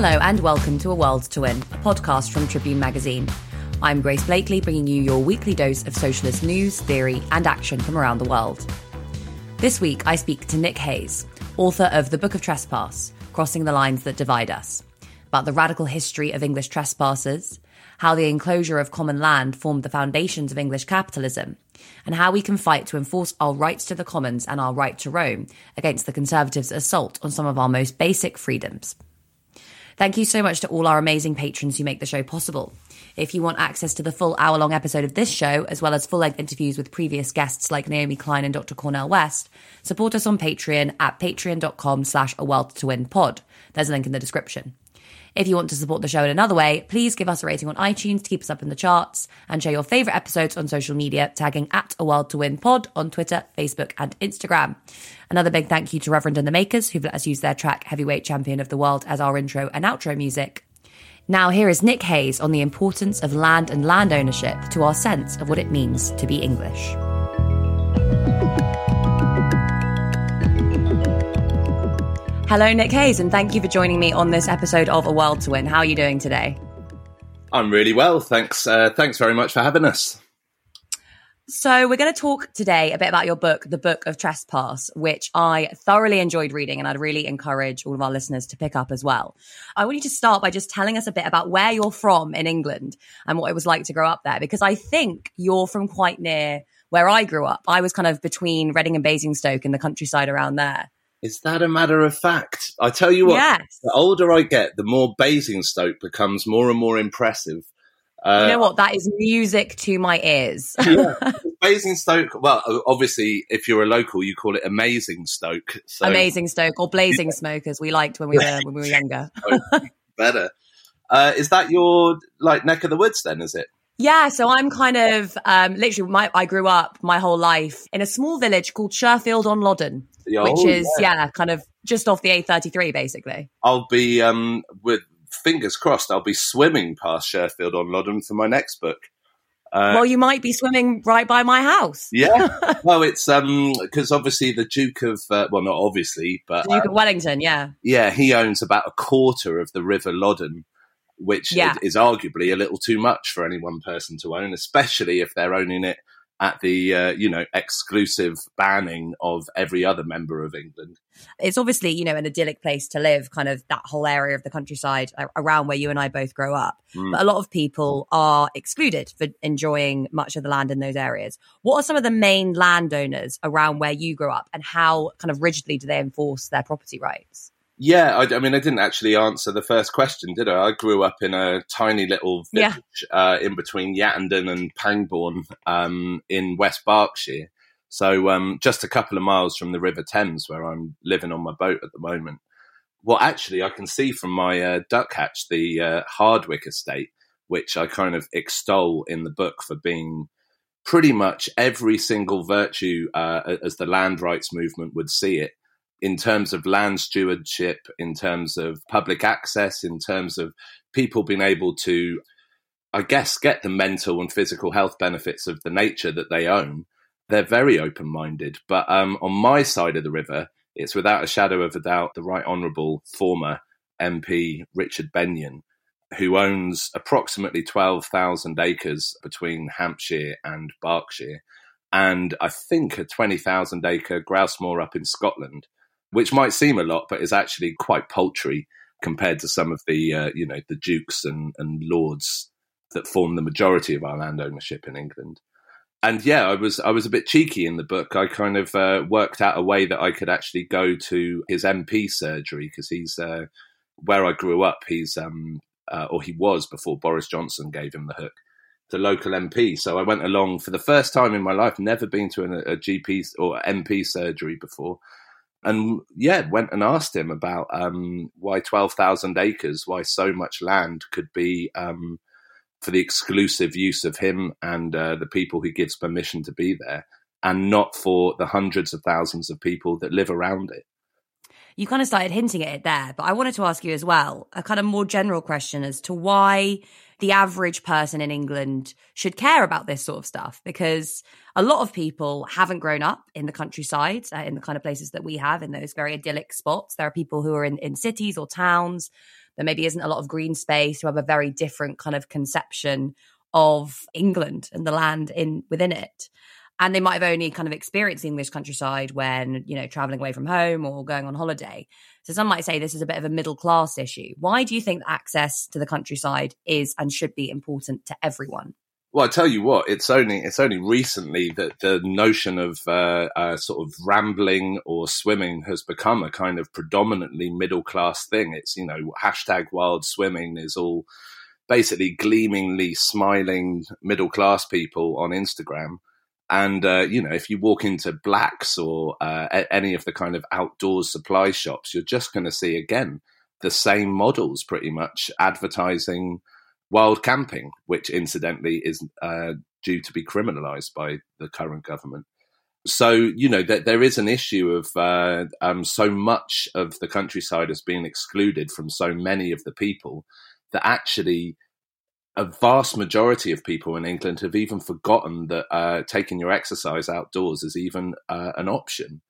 Hello and welcome to A World to Win, a podcast from Tribune Magazine. I'm Grace Blakeley, bringing you your weekly dose of socialist news, theory, and action from around the world. This week, I speak to Nick Hayes, author of The Book of Trespass Crossing the Lines That Divide Us, about the radical history of English trespassers, how the enclosure of common land formed the foundations of English capitalism, and how we can fight to enforce our rights to the commons and our right to roam against the Conservatives' assault on some of our most basic freedoms. Thank you so much to all our amazing patrons who make the show possible. If you want access to the full hour long episode of this show, as well as full length interviews with previous guests like Naomi Klein and Dr. Cornel West, support us on Patreon at patreon.com slash a world to win pod. There's a link in the description. If you want to support the show in another way, please give us a rating on iTunes to keep us up in the charts and share your favourite episodes on social media, tagging at A World to Win Pod on Twitter, Facebook, and Instagram. Another big thank you to Reverend and the Makers, who've let us use their track Heavyweight Champion of the World as our intro and outro music. Now, here is Nick Hayes on the importance of land and land ownership to our sense of what it means to be English. Hello, Nick Hayes, and thank you for joining me on this episode of A World to Win. How are you doing today? I'm really well, thanks. Uh, thanks very much for having us. So, we're going to talk today a bit about your book, The Book of Trespass, which I thoroughly enjoyed reading, and I'd really encourage all of our listeners to pick up as well. I want you to start by just telling us a bit about where you're from in England and what it was like to grow up there, because I think you're from quite near where I grew up. I was kind of between Reading and Basingstoke in the countryside around there. Is that a matter of fact? I tell you what, Yes. the older I get, the more Basingstoke becomes more and more impressive. Uh, you know what? That is music to my ears. yeah, Basingstoke. Well, obviously, if you're a local, you call it Amazing Stoke. So Amazing Stoke or Blazing Smoke, as we liked when we were when we were younger. better. Uh, is that your like neck of the woods? Then is it? Yeah, so I'm kind of um, literally my I grew up my whole life in a small village called Sherfield on Loddon, Oh, which is yeah. yeah. kind of just off the A33 basically. I'll be um, with fingers crossed. I'll be swimming past Sherfield on Loddon for my next book. Uh, well, you might be swimming right by my house. Yeah. well, it's um because obviously the Duke of uh, well, not obviously, but The Duke uh, of Wellington, yeah. yeah, he owns about a quarter of the River Loddon, which Yeah. is arguably a little too much for any one person to own, especially if they're owning it at the uh, you know exclusive banning of every other member of England. It's obviously, you know, an idyllic place to live, kind of that whole area of the countryside around where you and I both grow up. Mm. But a lot of people are excluded for enjoying much of the land in those areas. What are some of the main landowners around where you grew up and how kind of rigidly do they enforce their property rights? Yeah, I, I mean, I didn't actually answer the first question, did I? I grew up in a tiny little Yeah. village uh, in between Yattendon and Pangbourne um, in West Berkshire. So um, just a couple of miles from the River Thames, where I'm living on my boat at the moment. Well, actually, I can see from my uh, duck hatch the uh, Hardwick estate, which I kind of extol in the book for being pretty much every single virtue uh, as the land rights movement would see it in terms of land stewardship, in terms of public access, in terms of people being able to, I guess, get the mental and physical health benefits of the nature that they own. They're very open minded. But um, on my side of the river, it's without a shadow of a doubt the Right Honourable former MP Richard Benyon, who owns approximately 12,000 acres between Hampshire and Berkshire, and I think a 20,000 acre grouse moor up in Scotland which might seem a lot, but is actually quite paltry compared to some of the uh, you know the dukes and, and lords that form the majority of our land ownership in England. And yeah, I was I was a bit cheeky in the book. I kind of uh, worked out a way that I could actually go to his MP surgery because he's uh, where I grew up. He's um, uh, or he was before Boris Johnson gave him the hook. The local MP. So I went along for the first time in my life. Never been to an, a GP or MP surgery before and yeah, went and asked him about um, why twelve thousand acres, why so much land could be um, for the exclusive use of him and uh, the people he gives permission to be there, and not for the hundreds of thousands of people that live around it. You kind of started hinting at it there, but I wanted to ask you as well a kind of more general question as to why the average person in England should care about this sort of stuff because a lot of people haven't grown up in the countryside, uh, in the kind of places that we have, in those very idyllic spots. There are people who are in, in cities or towns, there maybe isn't a lot of green space, who have a very different kind of conception of England and the land in within it. And they might have only kind of experienced the English countryside when, you know, traveling away from home or going on holiday. So some might say this is a bit of a middle class issue. Why do you think access to the countryside is and should be important to everyone? Well, I tell you what, it's only it's only recently that the notion of uh, uh, sort of rambling or swimming has become a kind of predominantly middle class thing. It's you know hashtag wild swimming is all basically gleamingly smiling middle class people on Instagram. And uh, you know, if you walk into Blacks or uh, any of the kind of outdoors supply shops, you're just going to see again the same models, pretty much advertising wild camping, which incidentally is uh, due to be criminalised by the current government. So you know that there is an issue of uh, um, so much of the countryside has been excluded from so many of the people that actually a vast majority of people in England have even forgotten that uh, taking your exercise outdoors is even uh, an option.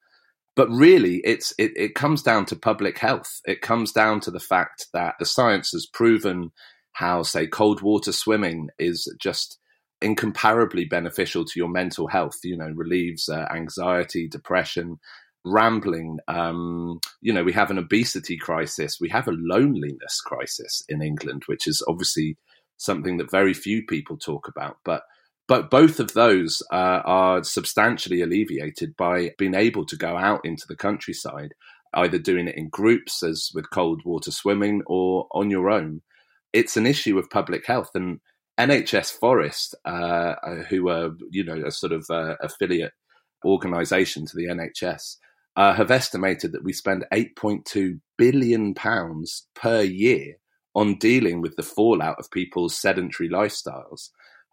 But really, it's it, it comes down to public health. It comes down to the fact that the science has proven how, say, cold water swimming is just incomparably beneficial to your mental health. You know, relieves uh, anxiety, depression, rambling. Um, you know, we have an obesity crisis. We have a loneliness crisis in England, which is obviously something that very few people talk about. But but both of those uh, are substantially alleviated by being able to go out into the countryside, either doing it in groups, as with cold water swimming, or on your own it's an issue of public health. And NHS Forest, uh, uh, who are you know a sort of uh, affiliate organisation to the NHS, uh, have estimated that we spend 8.2 billion pounds per year on dealing with the fallout of people's sedentary lifestyles.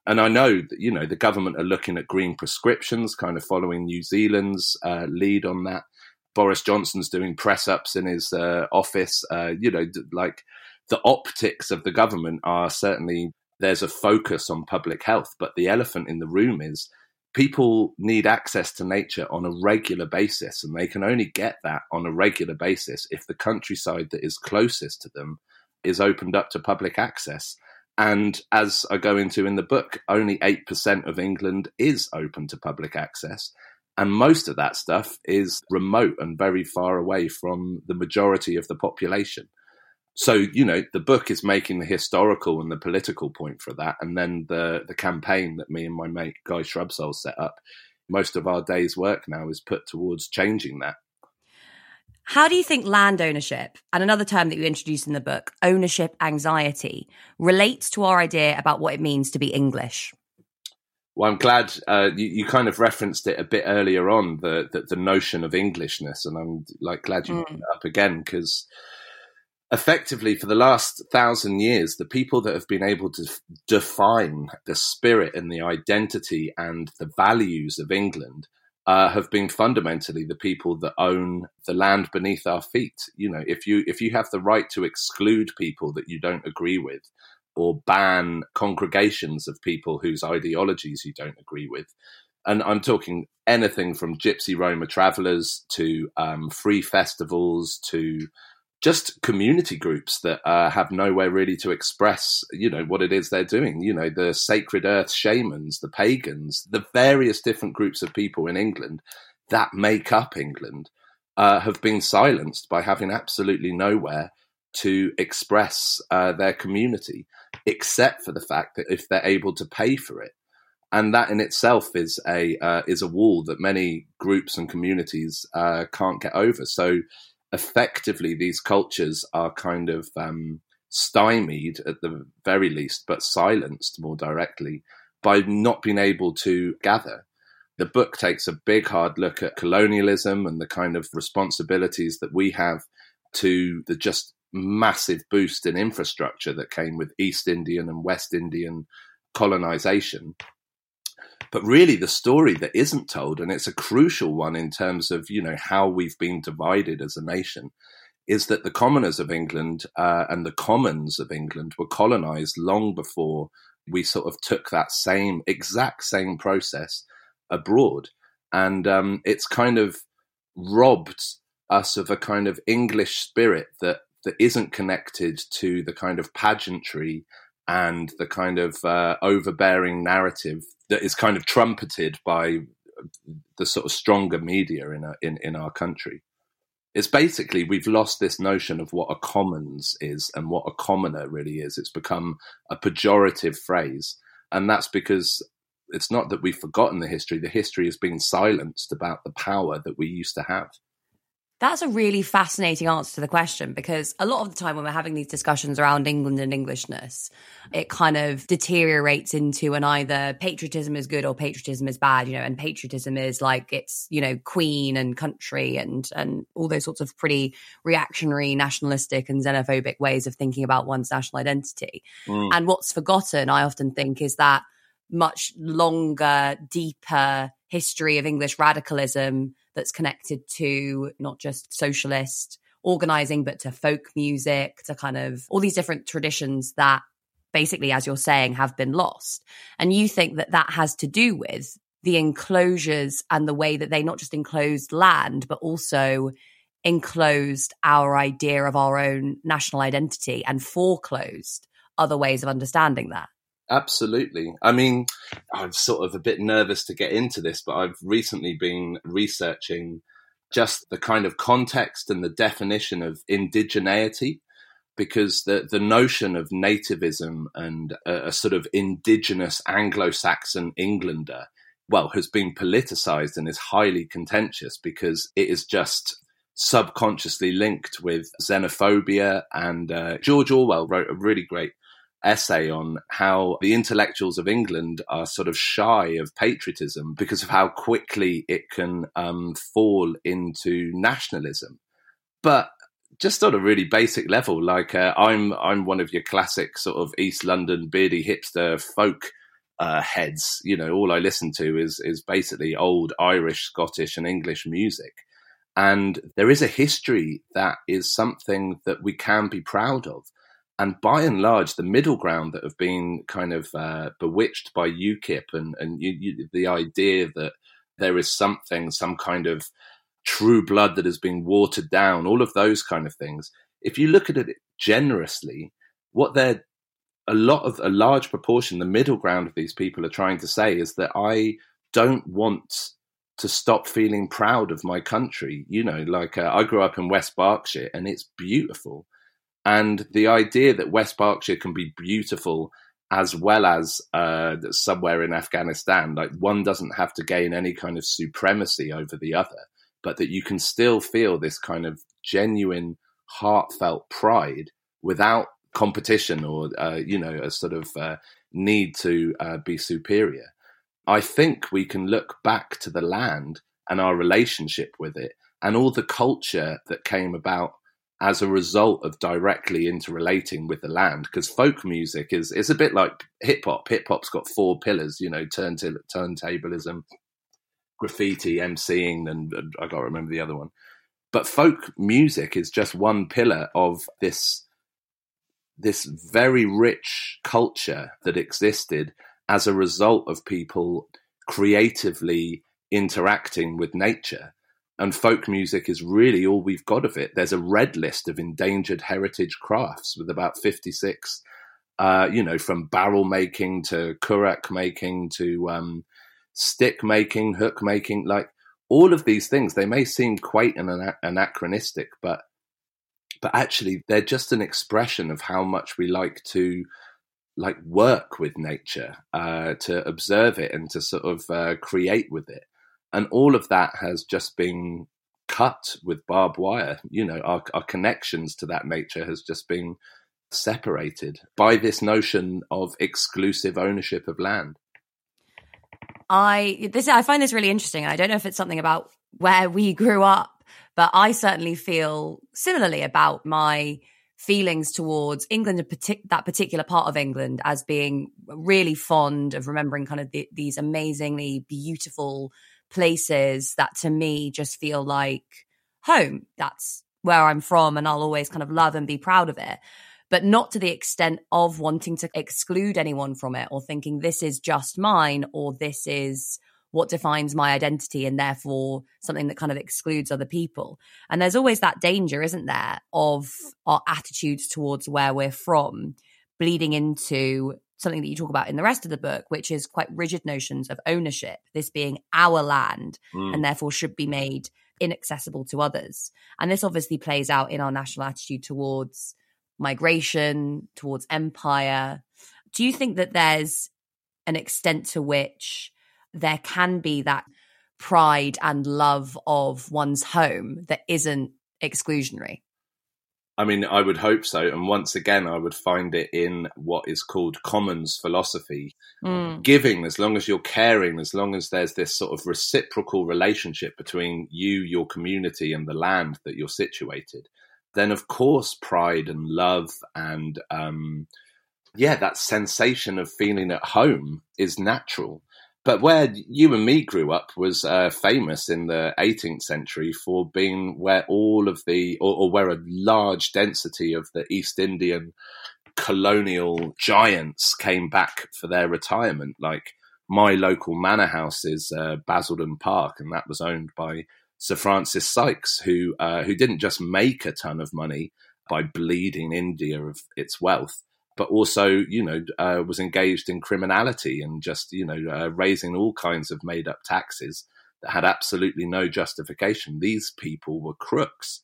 And I know that you know the government are looking at green prescriptions, kind of following New Zealand's uh, lead on that. Boris Johnson's doing press ups in his uh, office. you know, like the optics of the government are certainly there's a focus on public health, but the elephant in the room is people need access to nature on a regular basis, and they can only get that on a regular basis if the countryside that is closest to them is opened up to public access. And as I go into in the book, only 8% of England is open to public access. And most of that stuff is remote and very far away from the majority of the population so you know the book is making the historical and the political point for that and then the the campaign that me and my mate guy shrubsole set up most of our day's work now is put towards changing that how do you think land ownership and another term that you introduced in the book ownership anxiety relates to our idea about what it means to be english well, I'm glad uh, you, you, kind of referenced it a bit earlier on the the, the notion of Englishness, and I'm like glad you mm. brought it up again because effectively for the last thousand years, the people that have been able to f- define the spirit and the identity and the values of England uh, have been fundamentally the people that own the land beneath our feet. You know, if you if you have the right to exclude people that you don't agree with, or ban congregations of people whose ideologies you don't agree with. And I'm talking anything from Gypsy Roma travelers to um, free festivals to just community groups that uh, have nowhere really to express, you know, what it is they're doing. You know, the sacred earth shamans, the pagans, the various different groups of people in England that make up England uh, have been silenced by having absolutely nowhere to express uh, their community, except for the fact that if they're able to pay for it, and that in itself is a uh, is a wall that many groups and communities uh, can't get over. So effectively these cultures are kind of um, stymied at the very least, but silenced more directly by not being able to gather. The book takes a big hard look at colonialism and the kind of responsibilities that we have to the just massive boost in infrastructure that came with East Indian and West Indian colonization but really the story that isn't told, and it's a crucial one in terms of you know how we've been divided as a nation, is that the commoners of England uh, and the commons of England were colonized long before we sort of took that same exact same process abroad, and um, it's kind of robbed us of a kind of English spirit that that isn't connected to the kind of pageantry and the kind of uh, overbearing narrative that is kind of trumpeted by the sort of stronger media in, a, in, in our country. It's basically we've lost this notion of what a commons is and what a commoner really is. It's become a pejorative phrase. And that's because it's not that we've forgotten the history, the history has been silenced about the power that we used to have. That's a really fascinating answer to the question because a lot of the time when we're having these discussions around England and Englishness, it kind of deteriorates into an either patriotism is good or patriotism is bad, you know, and patriotism is like it's, you know, queen and country and and all those sorts of pretty reactionary, nationalistic and xenophobic ways of thinking about one's national identity. Mm. And what's forgotten, I often think, is that much longer, deeper history of English radicalism that's connected to not just socialist organizing, but to folk music, to kind of all these different traditions that basically, as you're saying, have been lost. And you think that that has to do with the enclosures and the way that they not just enclosed land, but also enclosed our idea of our own national identity and foreclosed other ways of understanding that. Absolutely. I mean, I'm sort of a bit nervous to get into this, but I've recently been researching just the kind of context and the definition of indigeneity because the the notion of nativism and a, a sort of indigenous Anglo-Saxon Englander well has been politicized and is highly contentious because it is just subconsciously linked with xenophobia and uh, George Orwell wrote a really great essay on how the intellectuals of England are sort of shy of patriotism because of how quickly it can um, fall into nationalism. But just on a really basic level, like uh, I'm, I'm one of your classic sort of East London beardy hipster folk uh, heads. You know, all I listen to is is basically old Irish, Scottish, and English music. And there is a history that is something that we can be proud of and by and large, the middle ground that have been kind of uh, bewitched by UKIP and and you, you, the idea that there is something, some kind of true blood that has been watered down, all of those kind of things. If you look at it generously, what they're a lot of a large proportion, the middle ground of these people are trying to say is that I don't want to stop feeling proud of my country. You know, like uh, I grew up in West Berkshire and it's beautiful and the idea that West Berkshire can be beautiful as well as uh, somewhere in Afghanistan, like one doesn't have to gain any kind of supremacy over the other, but that you can still feel this kind of genuine, heartfelt pride without competition or, uh, you know, a sort of uh, need to uh, be superior. I think we can look back to the land and our relationship with it and all the culture that came about as a result of directly interrelating with the land because folk music is is a bit like hip hop hip hop's got four pillars you know turntable turntablism graffiti emceeing and, and i can't remember the other one. But folk music is just one pillar of this this very rich culture that existed as a result of people creatively interacting with nature and folk music is really all we've got of it. There's a red list of endangered heritage crafts with about 56, uh, you know, from barrel making to currach making to um, stick making, hook making, like all of these things. They may seem quite an anachronistic, but but actually they're just an expression of how much we like to like work with nature, uh, to observe it and to sort of uh, create with it and all of that has just been cut with barbed wire. You know, our, our connections to that nature has just been separated by this notion of exclusive ownership of land. I this I find this really interesting. I don't know if it's something about where we grew up, but I certainly feel similarly about my feelings towards England, partic- that particular part of England, as being really fond of remembering kind of the, these amazingly beautiful places that to me just feel like home. That's where I'm from, and I'll always kind of love and be proud of it. But not to the extent of wanting to exclude anyone from it or thinking this is just mine or this is what defines my identity and therefore something that kind of excludes other people. And there's always that danger, isn't there, of our attitudes towards where we're from bleeding into something that you talk about in the rest of the book, which is quite rigid notions of ownership, this being our land mm. and therefore should be made inaccessible to others. And this obviously plays out in our national attitude towards migration, towards empire. Do you think that there's an extent to which there can be that pride and love of one's home that isn't exclusionary? I mean, I would hope so. And once again, I would find it in what is called commons philosophy. Mm. Giving, as long as you're caring, as long as there's this sort of reciprocal relationship between you, your community, and the land that you're situated, then of course, pride and love and, um, yeah, that sensation of feeling at home is natural. But where you and me grew up was uh, famous in the 18th century for being where all of the, or, or, where a large density of the East Indian colonial giants came back for their retirement. Like my local manor house is uh, Basildon Park, and that was owned by Sir Francis Sykes, who uh, who didn't just make a ton of money by bleeding India of its wealth, but also, you know, uh, was engaged in criminality and just, you know, uh, raising all kinds of made up taxes that had absolutely no justification. These people were crooks.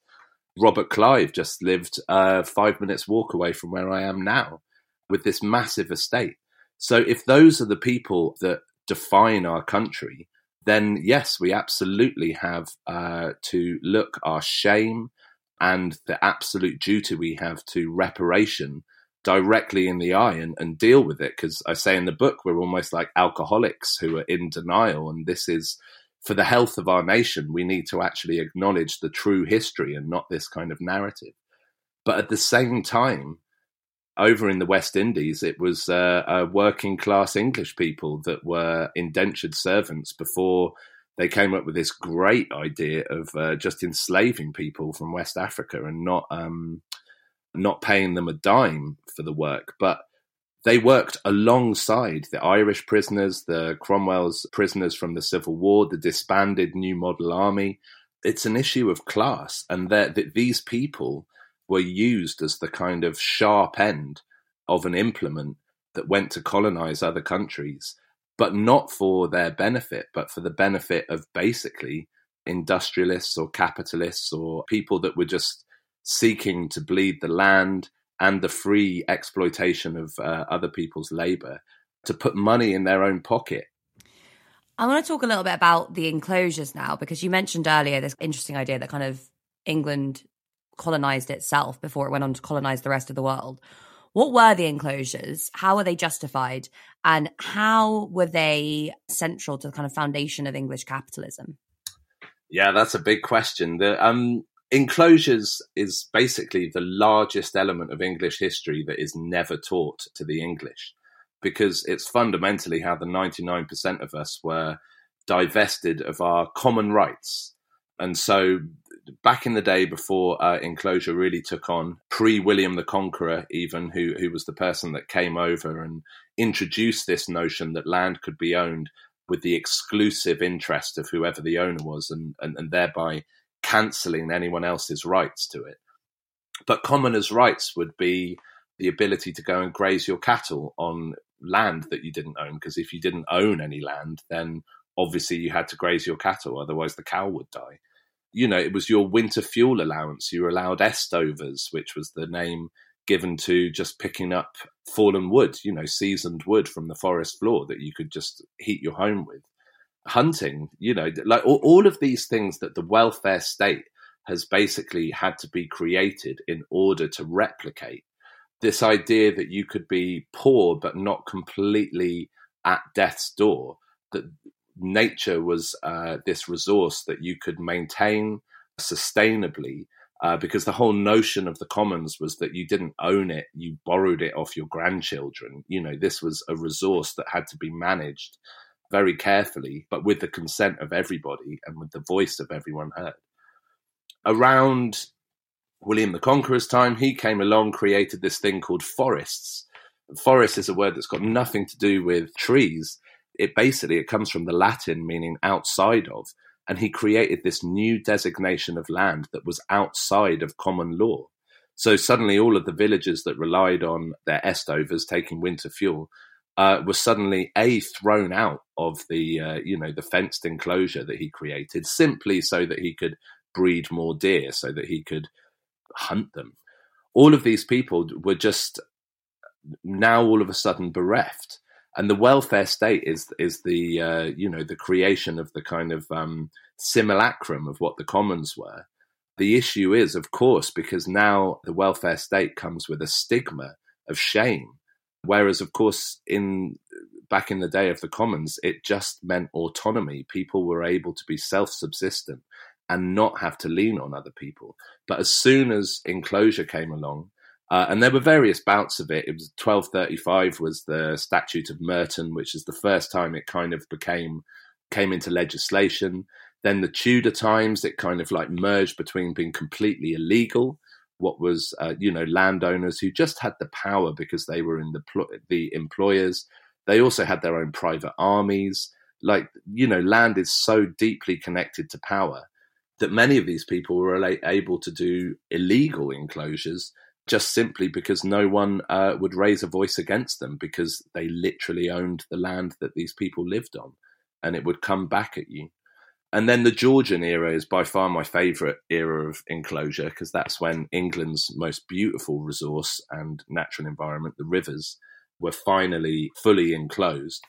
Robert Clive just lived uh, five minutes walk away from where I am now with this massive estate. So if those are the people that define our country, then yes, we absolutely have uh, to look our shame and the absolute duty we have to reparation directly in the eye and, and deal with it. Because I say in the book, we're almost like alcoholics who are in denial. And this is for the health of our nation, we need to actually acknowledge the true history and not this kind of narrative. But at the same time, over in the West Indies, it was uh, uh, working class English people that were indentured servants before they came up with this great idea of uh, just enslaving people from West Africa and not um, not paying them a dime for the work, but they worked alongside the Irish prisoners, the Cromwell's prisoners from the Civil War, the disbanded New Model Army. It's an issue of class, and that these people were used as the kind of sharp end of an implement that went to colonize other countries, but not for their benefit, but for the benefit of basically industrialists or capitalists or people that were just seeking to bleed the land and the free exploitation of uh, other people's labor to put money in their own pocket. I want to talk a little bit about the enclosures now because you mentioned earlier this interesting idea that kind of England colonized itself before it went on to colonize the rest of the world. What were the enclosures? How were they justified? And how were they central to the kind of foundation of English capitalism? Yeah, that's a big question. The um, enclosures is basically the largest element of English history that is never taught to the English because it's fundamentally how the 99% of us were divested of our common rights. And so back in the day before uh, enclosure really took on, pre William the Conqueror, even who who was the person that came over and introduced this notion that land could be owned with the exclusive interest of whoever the owner was, and and, and thereby cancelling anyone else's rights to it. But commoners' rights would be the ability to go and graze your cattle on land that you didn't own. Because if you didn't own any land, then obviously you had to graze your cattle, otherwise the cow would die. You know, it was your winter fuel allowance. You were allowed estovers, which was the name given to just picking up fallen wood, you know, seasoned wood from the forest floor that you could just heat your home with hunting, you know, like all, all of these things that the welfare state has basically had to be created in order to replicate. This idea that you could be poor but not completely at death's door that nature was uh, this resource that you could maintain sustainably uh, because the whole notion of the commons was that you didn't own it you borrowed it off your grandchildren. You know this was a resource that had to be managed very carefully, but with the consent of everybody and with the voice of everyone heard. Around William the Conqueror's time, he came along, created this thing called forests. Forest is a word that's got nothing to do with trees. it basically it comes from the Latin meaning outside of, and he created this new designation of land that was outside of common law. So suddenly, all of the villagers that relied on their estovers taking winter fuel uh, were suddenly a thrown out of the uh, you know the fenced enclosure that he created simply so that he could breed more deer, so that he could hunt them. All of these people were just now all of a sudden bereft and the welfare state is is the uh, you know the creation of the kind of um, simulacrum of what the commons were. The issue is, of course, because now the welfare state comes with a stigma of shame, whereas, of course, in back in the day of the commons, it just meant autonomy. People were able to be self-subsistent and not have to lean on other people. But as soon as enclosure came along, uh, and there were various bouts of it. It was 1235 was the Statute of Merton, which is the first time it kind of became came into legislation. Then the Tudor times, it kind of like merged between being completely illegal, what was uh, you know landowners who just had the power because they were in the the employers. They also had their own private armies. Like you know, land is so deeply connected to power that many of these people were able to do illegal enclosures just simply because no one uh, would raise a voice against them because they literally owned the land that these people lived on and it would come back at you. And then the Georgian era is by far my favourite era of enclosure because that's when England's most beautiful resource and natural environment, the rivers, were finally fully enclosed.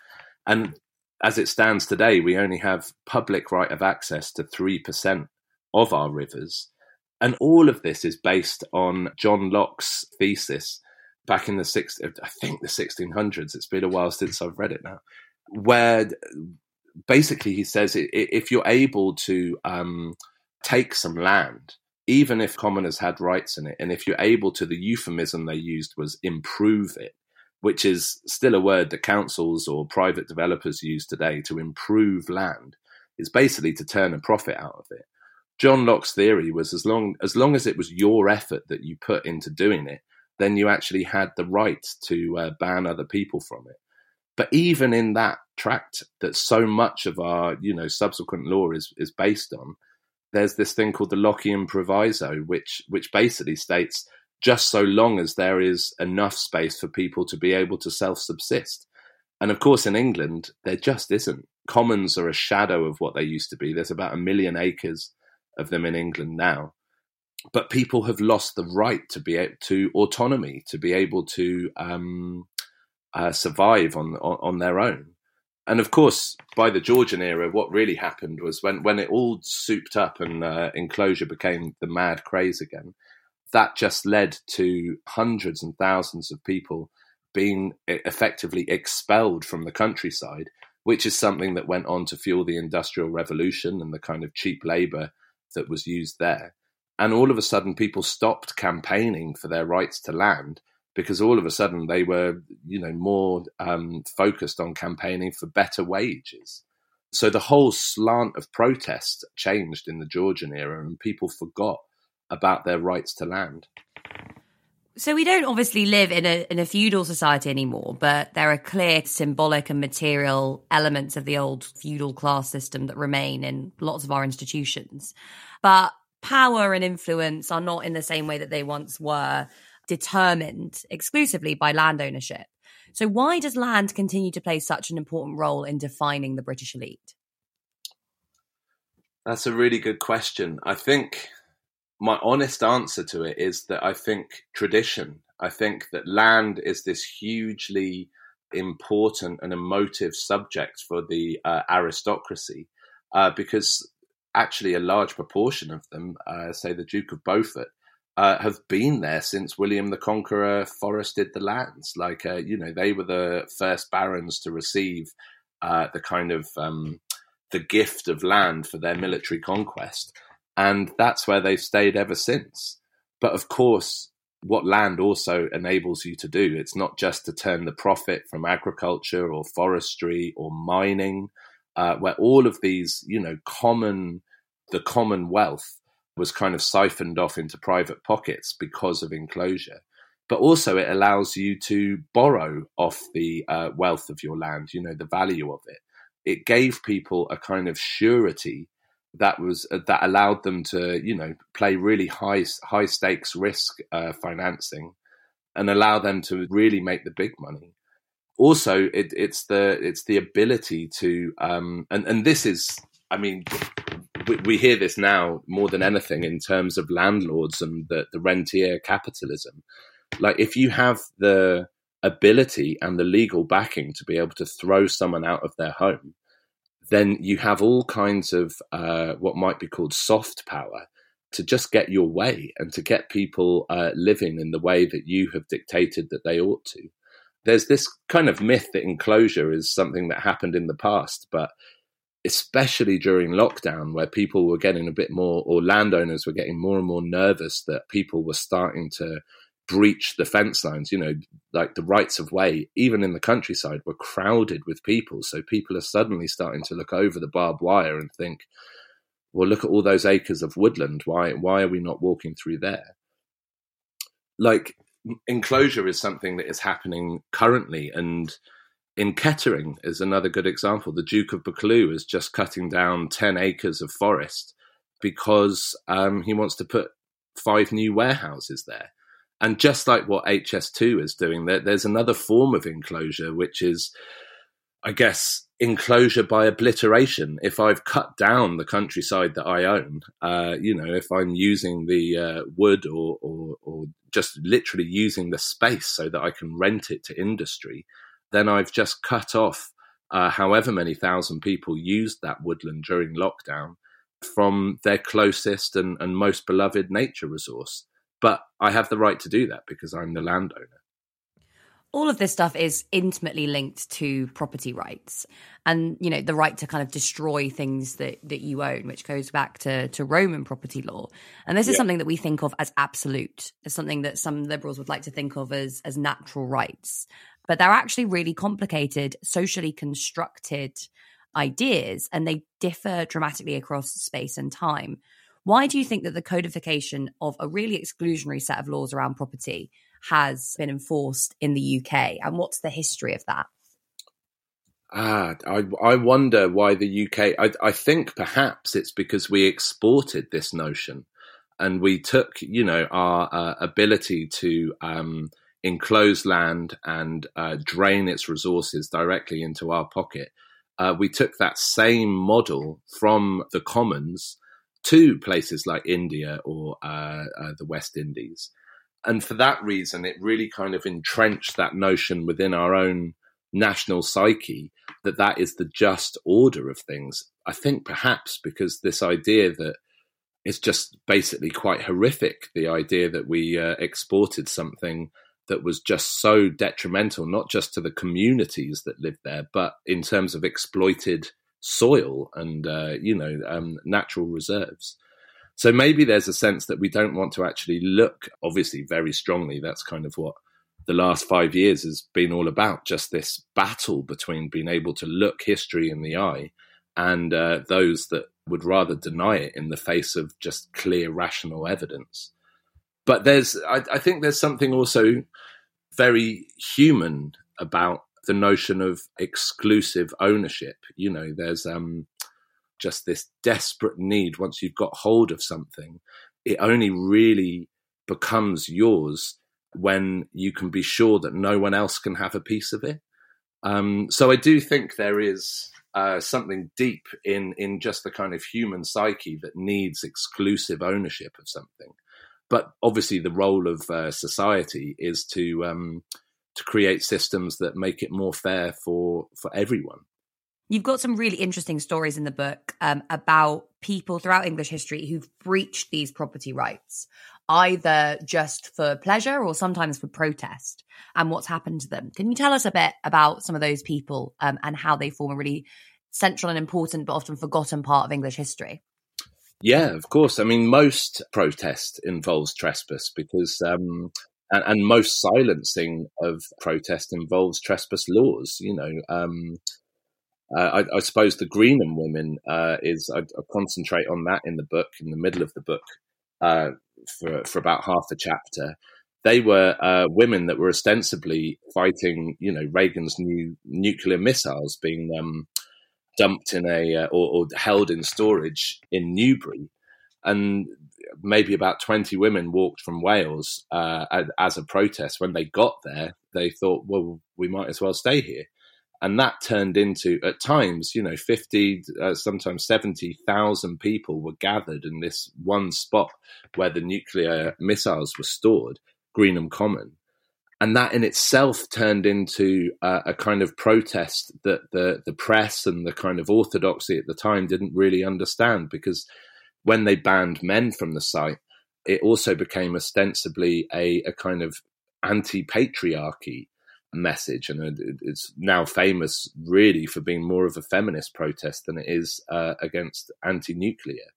And as it stands today, we only have public right of access to 3% of our rivers. And all of this is based on John Locke's thesis back in the six, I think the 1600s. It's been a while since I've read it now, where basically he says if you're able to um, take some land, even if commoners had rights in it, and if you're able to, the euphemism they used was improve it, which is still a word that councils or private developers use today to improve land. It's basically to turn a profit out of it. John Locke's theory was as long as long as it was your effort that you put into doing it, then you actually had the right to uh, ban other people from it. But even in that tract that so much of our you know subsequent law is is based on, there's this thing called the Lockean proviso, which which basically states just so long as there is enough space for people to be able to self subsist. And of course, in England, there just isn't. Commons are a shadow of what they used to be. There's about a million acres of them in England now. But people have lost the right to be to autonomy, to be able to um, uh, survive on, on, on their own. And of course, by the Georgian era, what really happened was when when it all souped up and uh, enclosure became the mad craze again. That just led to hundreds and thousands of people being effectively expelled from the countryside, which is something that went on to fuel the Industrial Revolution and the kind of cheap labor that was used there. And all of a sudden, people stopped campaigning for their rights to land because all of a sudden they were, you know, more um, focused on campaigning for better wages. So the whole slant of protest changed in the Georgian era, and people forgot about their rights to land. So we don't obviously live in a in a feudal society anymore, but there are clear symbolic and material elements of the old feudal class system that remain in lots of our institutions. But power and influence are not in the same way that they once were determined exclusively by land ownership. So why does land continue to play such an important role in defining the British elite? That's a really good question. I think my honest answer to it is that I think tradition. I think that land is this hugely important and emotive subject for the uh, aristocracy uh, because actually a large proportion of them, uh, say the Duke of Beaufort, uh, have been there since William the Conqueror forested the lands. Like, uh, you know, they were the first barons to receive uh, the kind of um, the gift of land for their military conquest and that's where they've stayed ever since. But of course, what land also enables you to do, it's not just to turn the profit from agriculture or forestry or mining, uh, where all of these, you know, common, the common wealth was kind of siphoned off into private pockets because of enclosure. but also it allows you to borrow off the uh, wealth of your land, you know, the value of it. It gave people a kind of surety that was uh, that allowed them to, you know, play really high high stakes risk uh, financing and allow them to really make the big money. Also, it, it's the it's the ability to um, and and this is, I mean, we, we, hear this now more than anything in terms of landlords and the, the rentier capitalism like if you have the ability and the legal backing to be able to throw someone out of their home, then you have all kinds of uh, what might be called soft power to just get your way and to get people uh, living in the way that you have dictated that they ought to. There's this kind of myth that enclosure is something that happened in the past, but especially during lockdown, where people were getting a bit more, or landowners were getting more and more nervous that people were starting to breach the fence lines. You know, like the rights of way, even in the countryside, were crowded with people. So people are suddenly starting to look over the barbed wire and think, well, look at all those acres of woodland. Why why are we not walking through there? Like enclosure is something that is happening currently and in Kettering is another good example. The Duke of Buccleuch is just cutting down 10 acres of forest because um, he wants to put five new warehouses there. And just like what HS2 is doing, there, there's another form of enclosure, which is, I guess, enclosure by obliteration. If I've cut down the countryside that I own, uh, you know, if I'm using the uh, wood or, or, or just literally using the space so that I can rent it to industry, then I've just cut off uh, however many thousand people used that woodland during lockdown from their closest and, and most beloved nature resource. But I have the right to do that because I'm the landowner. All of this stuff is intimately linked to property rights and you know the right to kind of destroy things that that you own which goes back to to Roman property law. And this is yeah. something that we think of as absolute. As something that some liberals would like to think of as as natural rights. But they're actually really complicated socially constructed ideas and they differ dramatically across space and time. Why do you think that the codification of a really exclusionary set of laws around property has been enforced in the UK? And what's the history of that? Ah, I, I wonder why the UK. I, I think perhaps it's because we exported this notion and we took, you know, our uh, ability to um, enclose land and uh, drain its resources directly into our pocket. Uh, we took that same model from the commons to places like India or uh, uh, the West Indies. And for that reason, it really kind of entrenched that notion within our own national psyche that that is the just order of things. I think perhaps because this idea that it's just basically quite horrific the idea that we uh, exported something that was just so detrimental, not just to the communities that lived there, but in terms of exploited soil and uh, you know um, natural reserves. So maybe there's a sense that we don't want to actually look, obviously, very strongly. That's kind of what the last five years has been all about just this battle between being able to look history in the eye and uh, those that would rather deny it in the face of just clear rational evidence. But there's, I, I think there's something also very human about the notion of exclusive ownership. You know, there's um, just this desperate need once you've got hold of something, it only really becomes yours when you can be sure that no one else can have a piece of it. Um, so I do think there is uh, something deep in in just the kind of human psyche that needs exclusive ownership of something. But obviously, the role of uh, society is to um, to create systems that make it more fair for for everyone. You've got some really interesting stories in the book um, about people throughout English history who've breached these property rights, either just for pleasure or sometimes for protest, and what's happened to them. Can you tell us a bit about some of those people um, and how they form a really central and important but often forgotten part of English history? Yeah, of course. I mean, most protest involves trespass because um, and, and most silencing of protest involves trespass laws. You know, um, I, I, suppose the Greenham women uh, is I, I, concentrate on that in the book in the middle of the book uh, for for about half a chapter. they were uh, women that were ostensibly fighting, you know, Reagan's new nuclear missiles being um, dumped in a uh, or, or, held in storage in Newbury, and maybe about twenty women walked from Wales uh, as a protest. When they got there, they thought, well, we might as well stay here. And that turned into, at times, you know, 50, uh, sometimes 70,000 people were gathered in this one spot where the nuclear missiles were stored Greenham Common. And that in itself turned into uh, a kind of protest that the, the press and the kind of orthodoxy at the time didn't really understand because when they banned men from the site, it also became ostensibly a, a kind of anti patriarchy message. And it's now famous really for being more of a feminist protest than it is uh, against anti nuclear.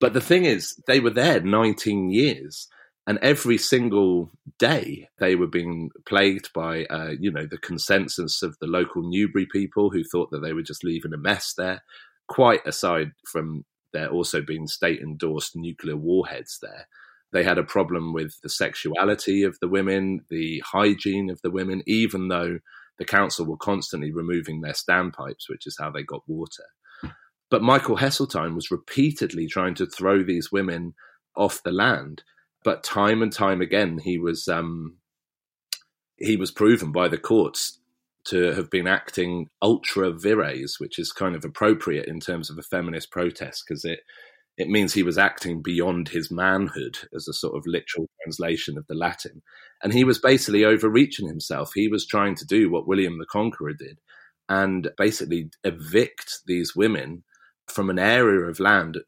But the thing is, they were there 19 years and every single day they were being plagued by uh, you know the consensus of the local newbury people who thought that they were just leaving a mess there quite aside from there also being state endorsed nuclear warheads there they had a problem with the sexuality of the women the hygiene of the women even though the council were constantly removing their standpipes which is how they got water. But michael heseltine was repeatedly trying to throw these women off the land but time and time again he was um, he was proven by the courts to have been acting ultra vires, which is kind of appropriate in terms of a feminist protest because it it means he was acting beyond his manhood as a sort of literal translation of the Latin. And he was basically overreaching himself. He was trying to do what William the Conqueror did and basically evict these women from an area of land,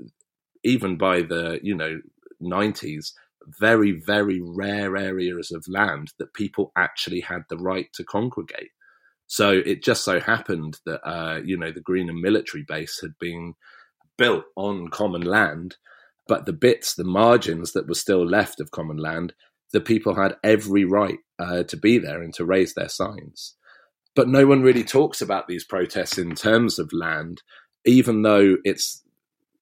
even by the, you know, 90s, very, very rare areas of land that people actually had the right to congregate. So it just so happened that, uh, you know, the Greenham military base had been built on common land, but the bits, the margins that were still left of common land, the people had every right uh, to be there and to raise their signs. But no one really talks about these protests in terms of land, even though it's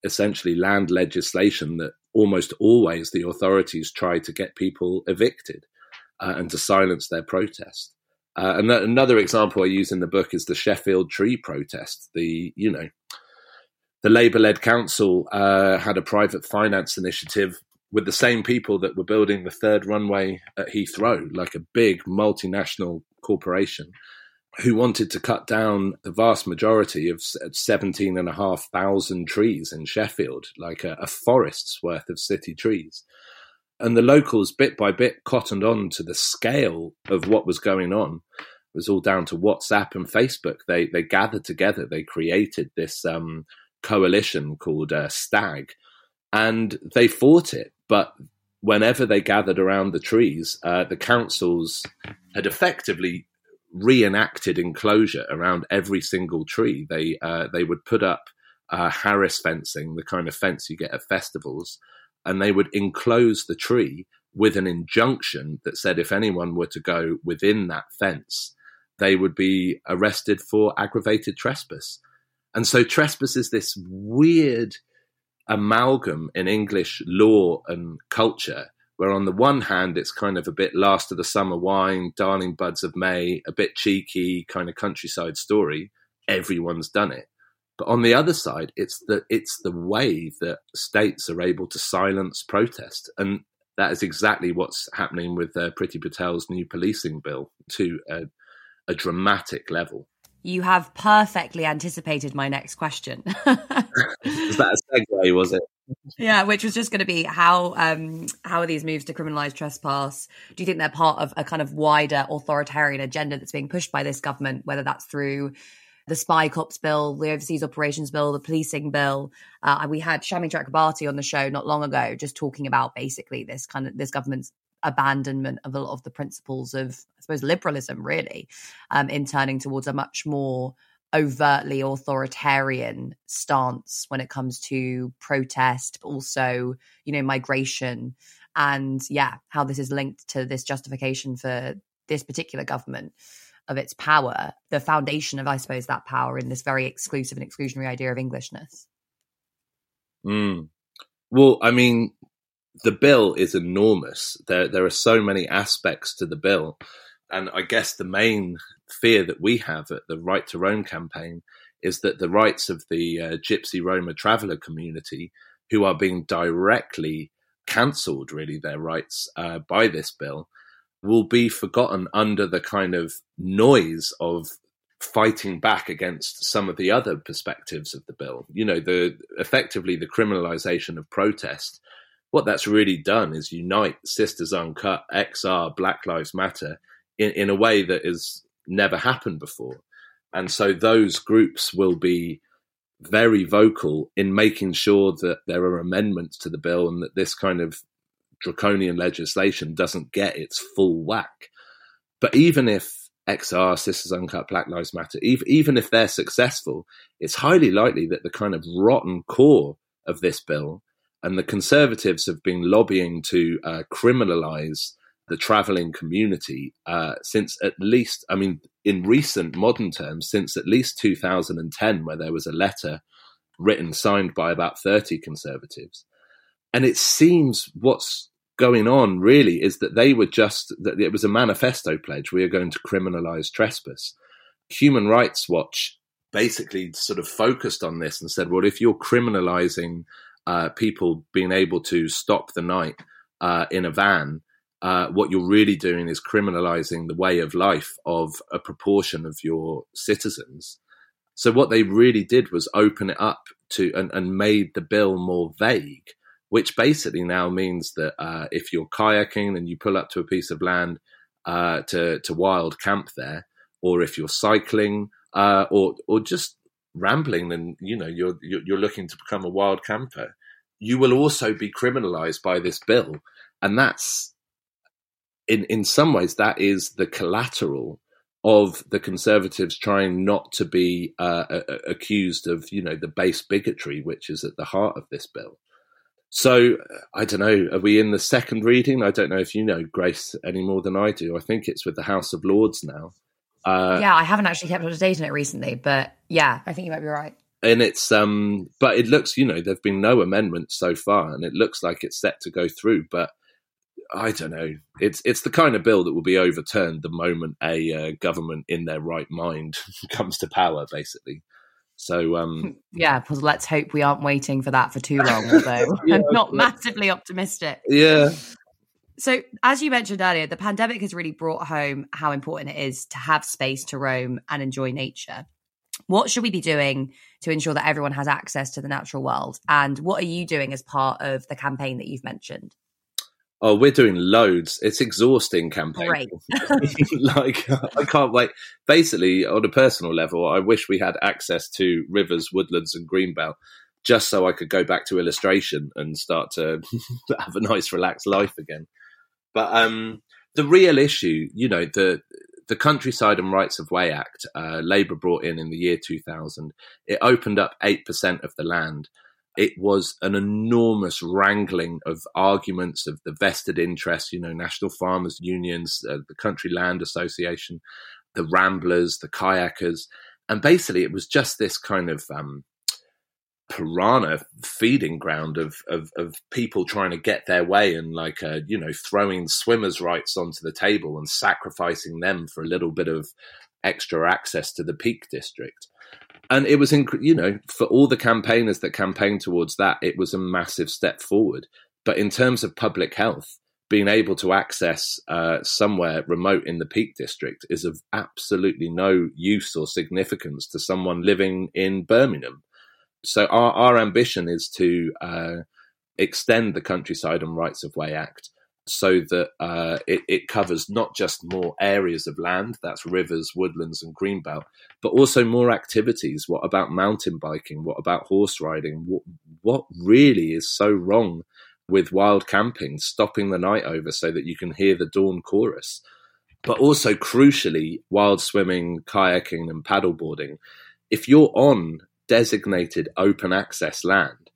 essentially land legislation that almost always the authorities try to get people evicted uh, and to silence their protest. Uh, and another example I use in the book is the Sheffield Tree protest. The you know the Labour-led council uh, had a private finance initiative with the same people that were building the third runway at Heathrow, like a big multinational corporation who wanted to cut down the vast majority of 17,500 trees in Sheffield, like a, a, forest's worth of city trees. And the locals, bit by bit, cottoned on to the scale of what was going on. It was all down to WhatsApp and Facebook. They, they gathered together, they created this um, coalition called uh, Stag, and they fought it. But whenever they gathered around the trees, uh, the councils had effectively reenacted enclosure around every single tree. They uh, they would put up uh, Harris fencing, the kind of fence you get at festivals, and they would enclose the tree with an injunction that said if anyone were to go within that fence, they would be arrested for aggravated trespass. And so trespass is this weird amalgam in English law and culture where on the one hand it's kind of a bit last of the summer wine, darling buds of May, a bit cheeky kind of countryside story. Everyone's done it. But on the other side, it's the it's the way that states are able to silence protest, and that is exactly what's happening with uh, Patel's new policing bill to a, a dramatic level. You have perfectly anticipated my next question. was that a segue? Was it? yeah, which was just going to be how um, how are these moves to criminalise trespass? Do you think they're part of a kind of wider authoritarian agenda that's being pushed by this government, whether that's through the spy cops bill, the overseas operations bill, the policing bill? Uh, we had Shami Chakrabarti on the show not long ago, just talking about basically this kind of this government's abandonment of a lot of the principles of, I suppose, liberalism, really, um, in turning towards a much more overtly authoritarian stance when it comes to protest, but also, you know, migration. And yeah, how this is linked to this justification for this particular government of its power, the foundation of, I suppose, that power in this very exclusive and exclusionary idea of Englishness. Mm. Well, I mean, the bill is enormous. There, there are so many aspects to the bill. And I guess the main fear that we have at the Right to Roam campaign is that the rights of the uh, Gypsy Roma traveller community, who are being directly cancelled, really, their rights uh, by this bill, will be forgotten under the kind of noise of fighting back against some of the other perspectives of the bill. You know, the effectively the criminalization of protest. What that's really done is unite Sisters Uncut, XR, Black Lives Matter in, in a way that has never happened before. And so those groups will be very vocal in making sure that there are amendments to the bill and that this kind of draconian legislation doesn't get its full whack. But even if XR, Sisters Uncut, Black Lives Matter, even, even if they're successful, it's highly likely that the kind of rotten core of this bill and the Conservatives have been lobbying to uh, criminalize the traveling community uh, since at least, I mean, in recent modern terms, since at least 2010, where there was a letter written, signed by about 30 Conservatives. And it seems what's going on really is that they were just that it was a manifesto pledge. We are going to criminalize trespass. Human Rights Watch basically sort of focused on this and said, well, if you're criminalizing uh, people being able to stop the night uh, in a van, uh, what you're really doing is criminalizing the way of life of a proportion of your citizens. So what they really did was open it up to and, and made the bill more vague which basically now means that uh, if you're kayaking and you pull up to a piece of land uh, to to wild camp there, or if you're cycling uh, or or just rambling and you know you're you're looking to become a wild camper, you will also be criminalised by this bill, and that's in in some ways that is the collateral of the conservatives trying not to be uh, accused of you know the base bigotry which is at the heart of this bill so I don't know. Are we in the second reading? I don't know if you know Grace any more than I do. I think it's with the House of Lords now. Uh, yeah, I haven't actually kept up to date on it recently, but yeah, I think you might be right. And it's um, but it looks, you know, there've been no amendments so far, and it looks like it's set to go through. But I don't know. It's it's the kind of bill that will be overturned the moment a uh, government in their right mind comes to power, basically. So um, yeah, well, let's hope we aren't waiting for that for too long. Although yeah, I'm not massively optimistic. Yeah. So, as you mentioned earlier, the pandemic has really brought home how important it is to have space to roam and enjoy nature. What should we be doing to ensure that everyone has access to the natural world? And what are you doing as part of the campaign that you've mentioned? Oh, we're doing loads. It's exhausting campaign. Like I can't wait. Basically, on a personal level, I wish we had access to rivers, woodlands, and greenbelt, just so I could go back to illustration and start to have a nice, relaxed life again. But um, the real issue, you know, the the Countryside and Rights of Way Act, uh, Labour brought in in the year 2000. It opened up eight percent of the land it was an enormous wrangling of arguments of the vested interests, you know, National Farmers Unions, uh, the Country Land Association, the Ramblers, the kayakers. And basically, it was just this kind of um, piranha feeding ground of, of, of people trying to get their way and like uh, you know throwing swimmers' rights onto the table and sacrificing them for a little bit of extra access to the Peak District and it was, inc- you know, for all the campaigners that campaigned towards that, it was a massive step forward. But in terms of public health, being able to access uh, somewhere remote in the Peak District is of absolutely no use or significance to someone living in Birmingham. So our, our ambition is to uh, extend the Countryside and Rights of Way Act so that uh, it, it, covers not just more areas of land, that's rivers, woodlands, and greenbelt, but also more activities. What about mountain biking? What about horse riding? What, what really is so wrong with wild camping, stopping the night over so that you can hear the dawn chorus? But also, crucially, wild swimming, kayaking, and paddleboarding. If you're on designated open access land,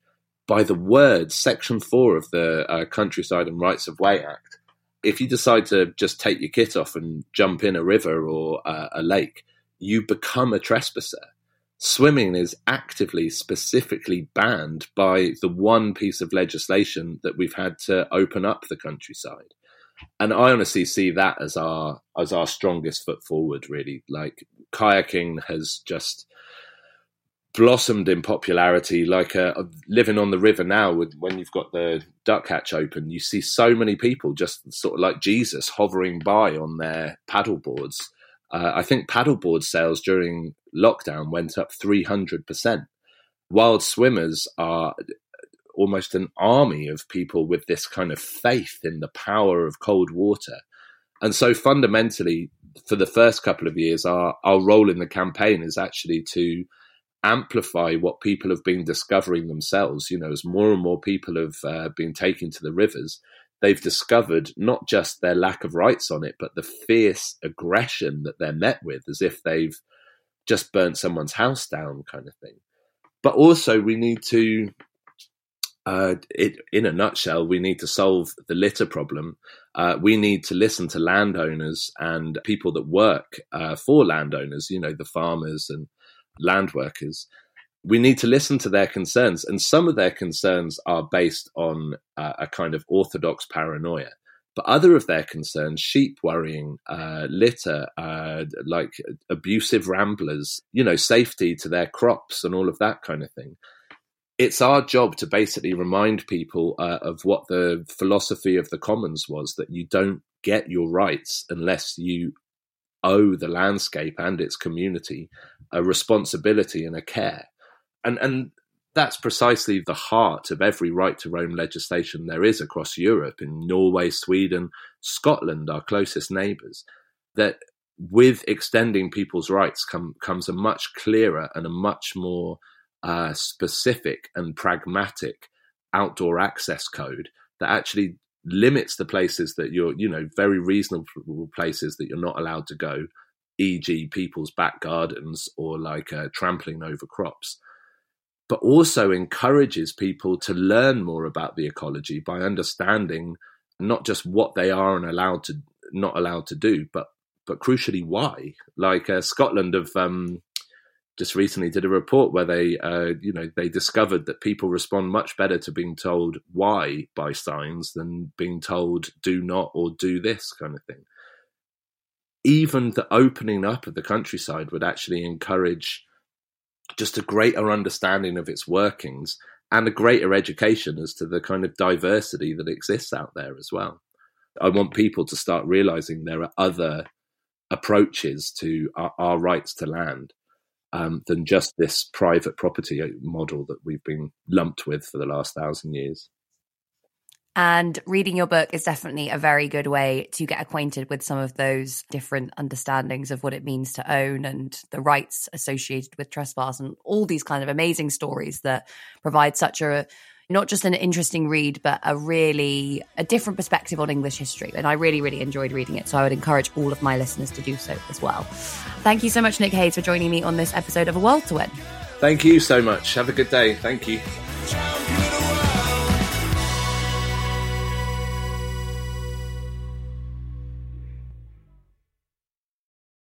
by the words, Section 4 of the uh, Countryside and Rights of Way Act, if you decide to just take your kit off and jump in a river or uh, a lake, you become a trespasser. swimming is actively, specifically banned by the one piece of legislation that we've had to open up the countryside. And I honestly see that as our as our strongest foot forward. Really, like kayaking has just blossomed in popularity. Like uh, living on the river now, with, when you've got the duck hatch open, you see so many people just sort of like Jesus hovering by on their paddle boards uh, I think paddleboard sales during lockdown went up 300%. Wild swimmers are almost an army of people with this kind of faith in the power of cold water. And so fundamentally, for the first couple of years, our, our role in the campaign is actually to amplify what people have been discovering themselves. You know, as more and more people have uh, been taken to the rivers, they've discovered not just their lack of rights on it, but the fierce aggression that they're met with, as if they've just burnt someone's house down, kind of thing. But also, we need to, uh, it, in a nutshell, we need to solve the litter problem. Uh, we need to listen to landowners and people that work uh, for landowners, you know, the farmers and land workers, we need to listen to their concerns. And some of their concerns are based on uh, a kind of orthodox paranoia. But other of their concerns, sheep worrying, uh, litter, uh, like abusive ramblers, you know, safety to their crops and all of that kind of thing. It's our job to basically remind people uh, of what the philosophy of the commons was that you don't get your rights unless you owe the landscape and its community a responsibility and a care and and that's precisely the heart of every right to roam legislation there is across Europe, in Norway, Sweden, Scotland, our closest neighbours. That with extending people's rights come, comes a much clearer and a much more uh, specific and pragmatic outdoor access code that actually limits the places that you're, you know, very reasonable places that you're not allowed to go, e.g., people's back gardens or like uh, trampling over crops but also encourages people to learn more about the ecology by understanding not just what they are and allowed to not allowed to do, but but crucially why. Like uh, Scotland have um, just recently did a report where they uh, you know they discovered that people respond much better to being told why by signs than being told do not or do this kind of thing. Even the opening up of the countryside would actually encourage just a greater understanding of its workings and a greater education as to the kind of diversity that exists out there as well. I want people to start realizing there are other approaches to our, our rights to land um, than just this private property model that we've been lumped with for the last thousand years. And reading your book is definitely a very good way to get acquainted with some of those different understandings of what it means to own and the rights associated with trespass and all these kind of amazing stories that provide such a not just an interesting read, but a really a different perspective on English history. And I really, really enjoyed reading it. So I would encourage all of my listeners to do so as well. Thank you so much, Nick Hayes, for joining me on this episode of A World to Win. Thank you so much. Have a good day. Thank you.